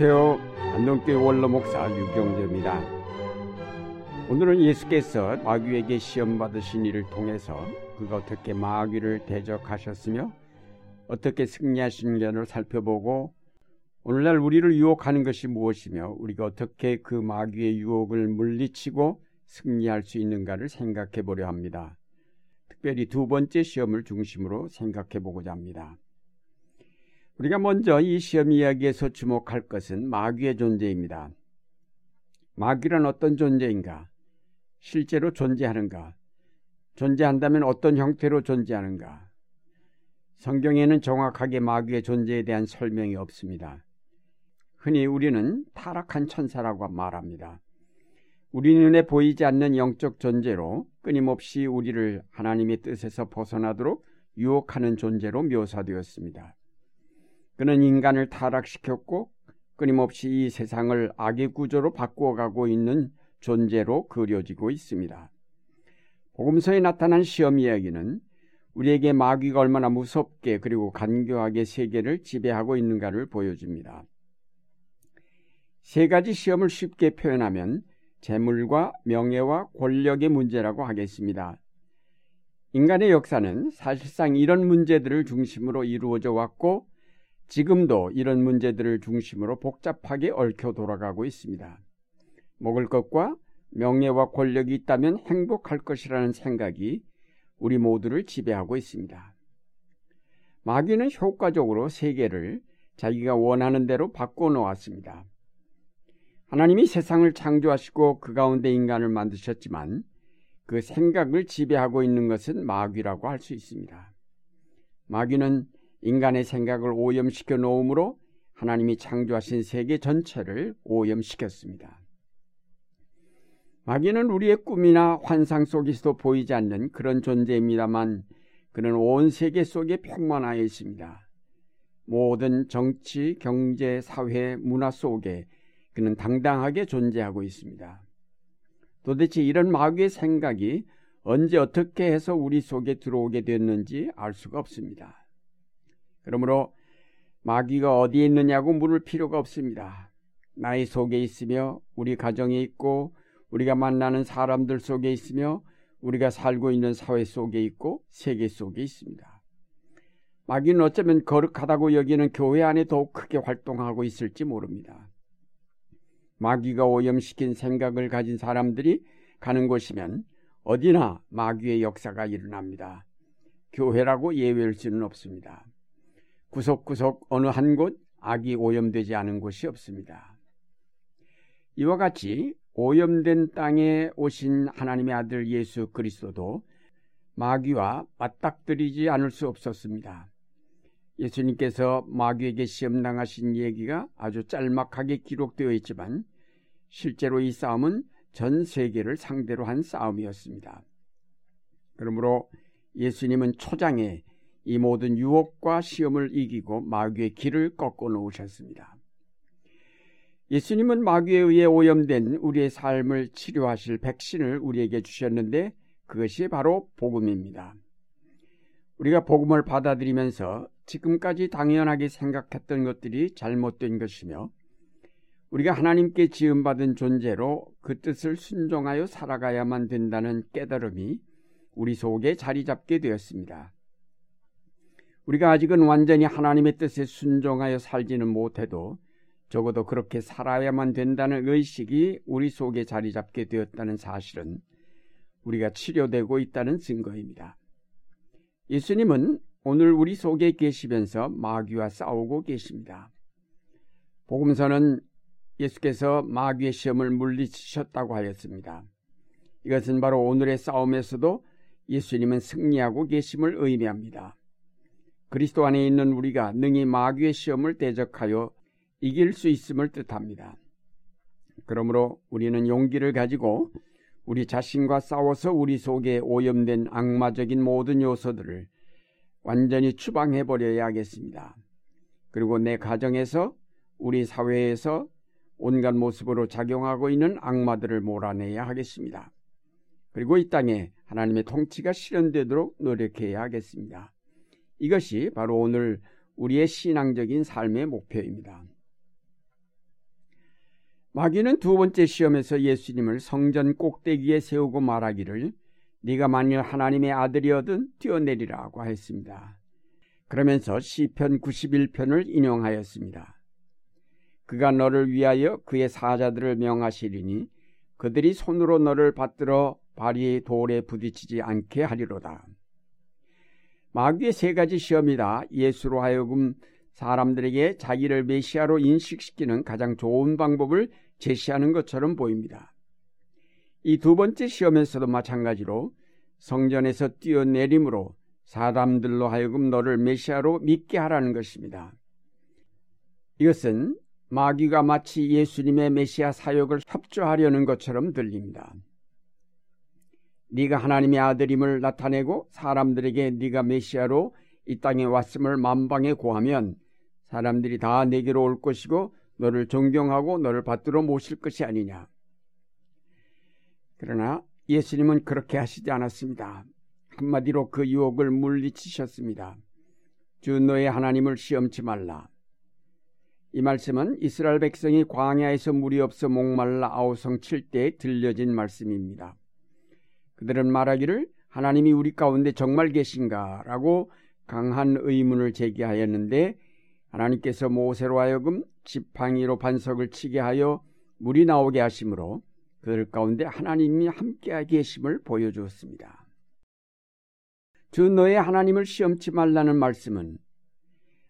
안녕하세요. 안동교회 원로목사 유경재입니다. 오늘은 예수께서 마귀에게 시험 받으신 일을 통해서 그가 어떻게 마귀를 대적하셨으며 어떻게 승리하신지를 살펴보고 오늘날 우리를 유혹하는 것이 무엇이며 우리가 어떻게 그 마귀의 유혹을 물리치고 승리할 수 있는가를 생각해 보려 합니다. 특별히 두 번째 시험을 중심으로 생각해 보고자 합니다. 우리가 먼저 이 시험 이야기에서 주목할 것은 마귀의 존재입니다. 마귀란 어떤 존재인가? 실제로 존재하는가? 존재한다면 어떤 형태로 존재하는가? 성경에는 정확하게 마귀의 존재에 대한 설명이 없습니다. 흔히 우리는 타락한 천사라고 말합니다. 우리 눈에 보이지 않는 영적 존재로 끊임없이 우리를 하나님의 뜻에서 벗어나도록 유혹하는 존재로 묘사되었습니다. 그는 인간을 타락시켰고 끊임없이 이 세상을 악의 구조로 바꾸어 가고 있는 존재로 그려지고 있습니다. 복음서에 나타난 시험 이야기는 우리에게 마귀가 얼마나 무섭게 그리고 간교하게 세계를 지배하고 있는가를 보여줍니다. 세 가지 시험을 쉽게 표현하면 재물과 명예와 권력의 문제라고 하겠습니다. 인간의 역사는 사실상 이런 문제들을 중심으로 이루어져 왔고 지금도 이런 문제들을 중심으로 복잡하게 얽혀 돌아가고 있습니다. 먹을 것과 명예와 권력이 있다면 행복할 것이라는 생각이 우리 모두를 지배하고 있습니다. 마귀는 효과적으로 세계를 자기가 원하는 대로 바꿔 놓았습니다. 하나님이 세상을 창조하시고 그 가운데 인간을 만드셨지만 그 생각을 지배하고 있는 것은 마귀라고 할 수 있습니다. 마귀는 인간의 생각을 오염시켜 놓음으로 하나님이 창조하신 세계 전체를 오염시켰습니다. 마귀는 우리의 꿈이나 환상 속에서도 보이지 않는 그런 존재입니다만 그는 온 세계 속에 평만하여 있습니다. 모든 정치, 경제, 사회, 문화 속에 그는 당당하게 존재하고 있습니다. 도대체 이런 마귀의 생각이 언제 어떻게 해서 우리 속에 들어오게 됐는지 알 수가 없습니다. 그러므로 마귀가 어디에 있느냐고 물을 필요가 없습니다. 나의 속에 있으며 우리 가정에 있고 우리가 만나는 사람들 속에 있으며 우리가 살고 있는 사회 속에 있고 세계 속에 있습니다. 마귀는 어쩌면 거룩하다고 여기는 교회 안에 더욱 크게 활동하고 있을지 모릅니다. 마귀가 오염시킨 생각을 가진 사람들이 가는 곳이면 어디나 마귀의 역사가 일어납니다. 교회라고 예외일 수는 없습니다. 구석구석 어느 한 곳 악이 오염되지 않은 곳이 없습니다. 이와 같이 오염된 땅에 오신 하나님의 아들 예수 그리스도도 마귀와 맞닥뜨리지 않을 수 없었습니다. 예수님께서 마귀에게 시험당하신 얘기가 아주 짤막하게 기록되어 있지만 실제로 이 싸움은 전 세계를 상대로 한 싸움이었습니다. 그러므로 예수님은 초장에 이 모든 유혹과 시험을 이기고 마귀의 길을 꺾어 놓으셨습니다. 예수님은 마귀에 의해 오염된 우리의 삶을 치료하실 백신을 우리에게 주셨는데 그것이 바로 복음입니다. 우리가 복음을 받아들이면서 지금까지 당연하게 생각했던 것들이 잘못된 것이며 우리가 하나님께 지음받은 존재로 그 뜻을 순종하여 살아가야만 된다는 깨달음이 우리 속에 자리 잡게 되었습니다. 우리가 아직은 완전히 하나님의 뜻에 순종하여 살지는 못해도 적어도 그렇게 살아야만 된다는 의식이 우리 속에 자리 잡게 되었다는 사실은 우리가 치료되고 있다는 증거입니다. 예수님은 오늘 우리 속에 계시면서 마귀와 싸우고 계십니다. 복음서는 예수께서 마귀의 시험을 물리치셨다고 하였습니다. 이것은 바로 오늘의 싸움에서도 예수님은 승리하고 계심을 의미합니다. 그리스도 안에 있는 우리가 능히 마귀의 시험을 대적하여 이길 수 있음을 뜻합니다. 그러므로 우리는 용기를 가지고 우리 자신과 싸워서 우리 속에 오염된 악마적인 모든 요소들을 완전히 추방해 버려야 하겠습니다. 그리고 내 가정에서 우리 사회에서 온갖 모습으로 작용하고 있는 악마들을 몰아내야 하겠습니다. 그리고 이 땅에 하나님의 통치가 실현되도록 노력해야 하겠습니다. 이것이 바로 오늘 우리의 신앙적인 삶의 목표입니다. 마귀는 두 번째 시험에서 예수님을 성전 꼭대기에 세우고 말하기를 네가 만일 하나님의 아들이어든 뛰어내리라고 했습니다. 그러면서 시편 91편을 인용하였습니다. 그가 너를 위하여 그의 사자들을 명하시리니 그들이 손으로 너를 받들어 발이 돌에 부딪히지 않게 하리로다. 마귀의 세 가지 시험이다 예수로 하여금 사람들에게 자기를 메시아로 인식시키는 가장 좋은 방법을 제시하는 것처럼 보입니다. 이 두 번째 시험에서도 마찬가지로 성전에서 뛰어내림으로 사람들로 하여금 너를 메시아로 믿게 하라는 것입니다. 이것은 마귀가 마치 예수님의 메시아 사역을 협조하려는 것처럼 들립니다. 네가 하나님의 아들임을 나타내고 사람들에게 네가 메시아로 이 땅에 왔음을 만방에 고하면 사람들이 다 내게로 올 것이고 너를 존경하고 너를 받들어 모실 것이 아니냐. 그러나 예수님은 그렇게 하시지 않았습니다. 한마디로 그 유혹을 물리치셨습니다. 주 너의 하나님을 시험치 말라. 이 말씀은 이스라엘 백성이 광야에서 물이 없어 목말라 아우성 칠 때 들려진 말씀입니다. 그들은 말하기를 하나님이 우리 가운데 정말 계신가? 라고 강한 의문을 제기하였는데 하나님께서 모세로 하여금 지팡이로 반석을 치게 하여 물이 나오게 하심으로 그들 가운데 하나님이 함께 계심을 보여주었습니다. 주 너의 하나님을 시험치 말라는 말씀은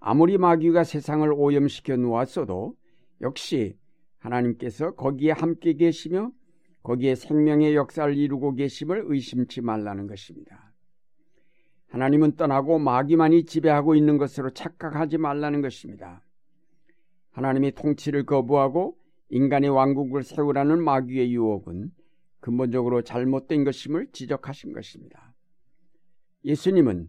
아무리 마귀가 세상을 오염시켜 놓았어도 역시 하나님께서 거기에 함께 계시며 거기에 생명의 역사를 이루고 계심을 의심치 말라는 것입니다. 하나님은 떠나고 마귀만이 지배하고 있는 것으로 착각하지 말라는 것입니다. 하나님이 통치를 거부하고 인간의 왕국을 세우라는 마귀의 유혹은 근본적으로 잘못된 것임을 지적하신 것입니다. 예수님은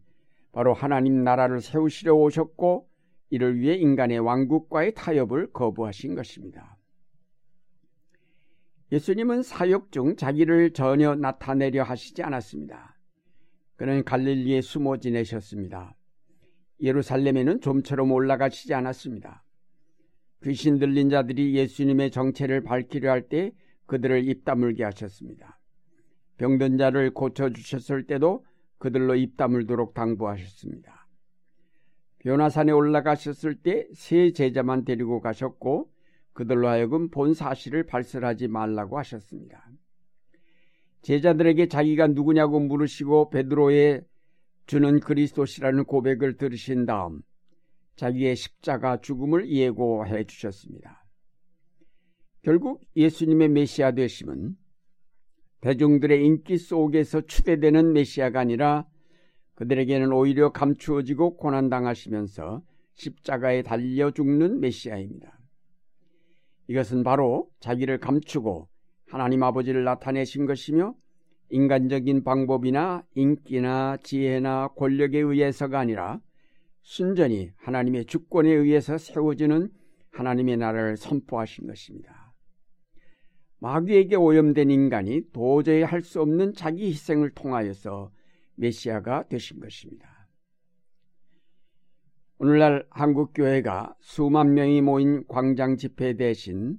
바로 하나님 나라를 세우시려 오셨고 이를 위해 인간의 왕국과의 타협을 거부하신 것입니다. 예수님은 사역 중 자기를 전혀 나타내려 하시지 않았습니다. 그는 갈릴리에 숨어 지내셨습니다. 예루살렘에는 좀처럼 올라가시지 않았습니다. 귀신 들린 자들이 예수님의 정체를 밝히려 할 때 그들을 입 다물게 하셨습니다. 병든 자를 고쳐주셨을 때도 그들로 입 다물도록 당부하셨습니다. 변화산에 올라가셨을 때 세 제자만 데리고 가셨고 그들로 하여금 본 사실을 발설하지 말라고 하셨습니다. 제자들에게 자기가 누구냐고 물으시고 베드로의 주는 그리스도시라는 고백을 들으신 다음 자기의 십자가 죽음을 예고해 주셨습니다. 결국 예수님의 메시아 되심은 대중들의 인기 속에서 추대되는 메시아가 아니라 그들에게는 오히려 감추어지고 고난당하시면서 십자가에 달려 죽는 메시아입니다. 이것은 바로 자기를 감추고 하나님 아버지를 나타내신 것이며 인간적인 방법이나 인기나 지혜나 권력에 의해서가 아니라 순전히 하나님의 주권에 의해서 세워지는 하나님의 나라를 선포하신 것입니다. 마귀에게 오염된 인간이 도저히 할 수 없는 자기 희생을 통하여서 메시아가 되신 것입니다. 오늘날 한국교회가 수만 명이 모인 광장 집회 대신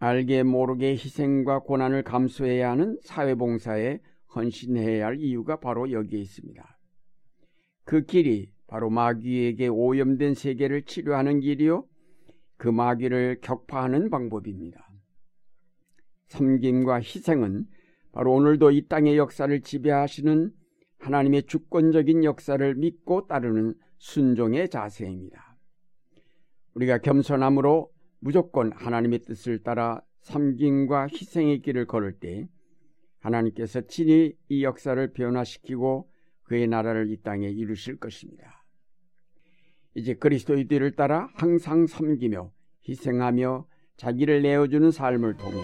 알게 모르게 희생과 고난을 감수해야 하는 사회봉사에 헌신해야 할 이유가 바로 여기에 있습니다. 그 길이 바로 마귀에게 오염된 세계를 치료하는 길이요. 그 마귀를 격파하는 방법입니다. 섬김과 희생은 바로 오늘도 이 땅의 역사를 지배하시는 하나님의 주권적인 역사를 믿고 따르는 순종의 자세입니다. 우리가 겸손함으로 무조건 하나님의 뜻을 따라 섬김과 희생의 길을 걸을 때 하나님께서 친히 이 역사를 변화시키고 그의 나라를 이 땅에 이루실 것입니다. 이제 그리스도의 뒤를 따라 항상 섬기며 희생하며 자기를 내어주는 삶을 통해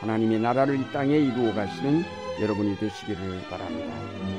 하나님의 나라를 이 땅에 이루어 가시는 여러분이 되시기를 바랍니다.